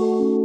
Uhum.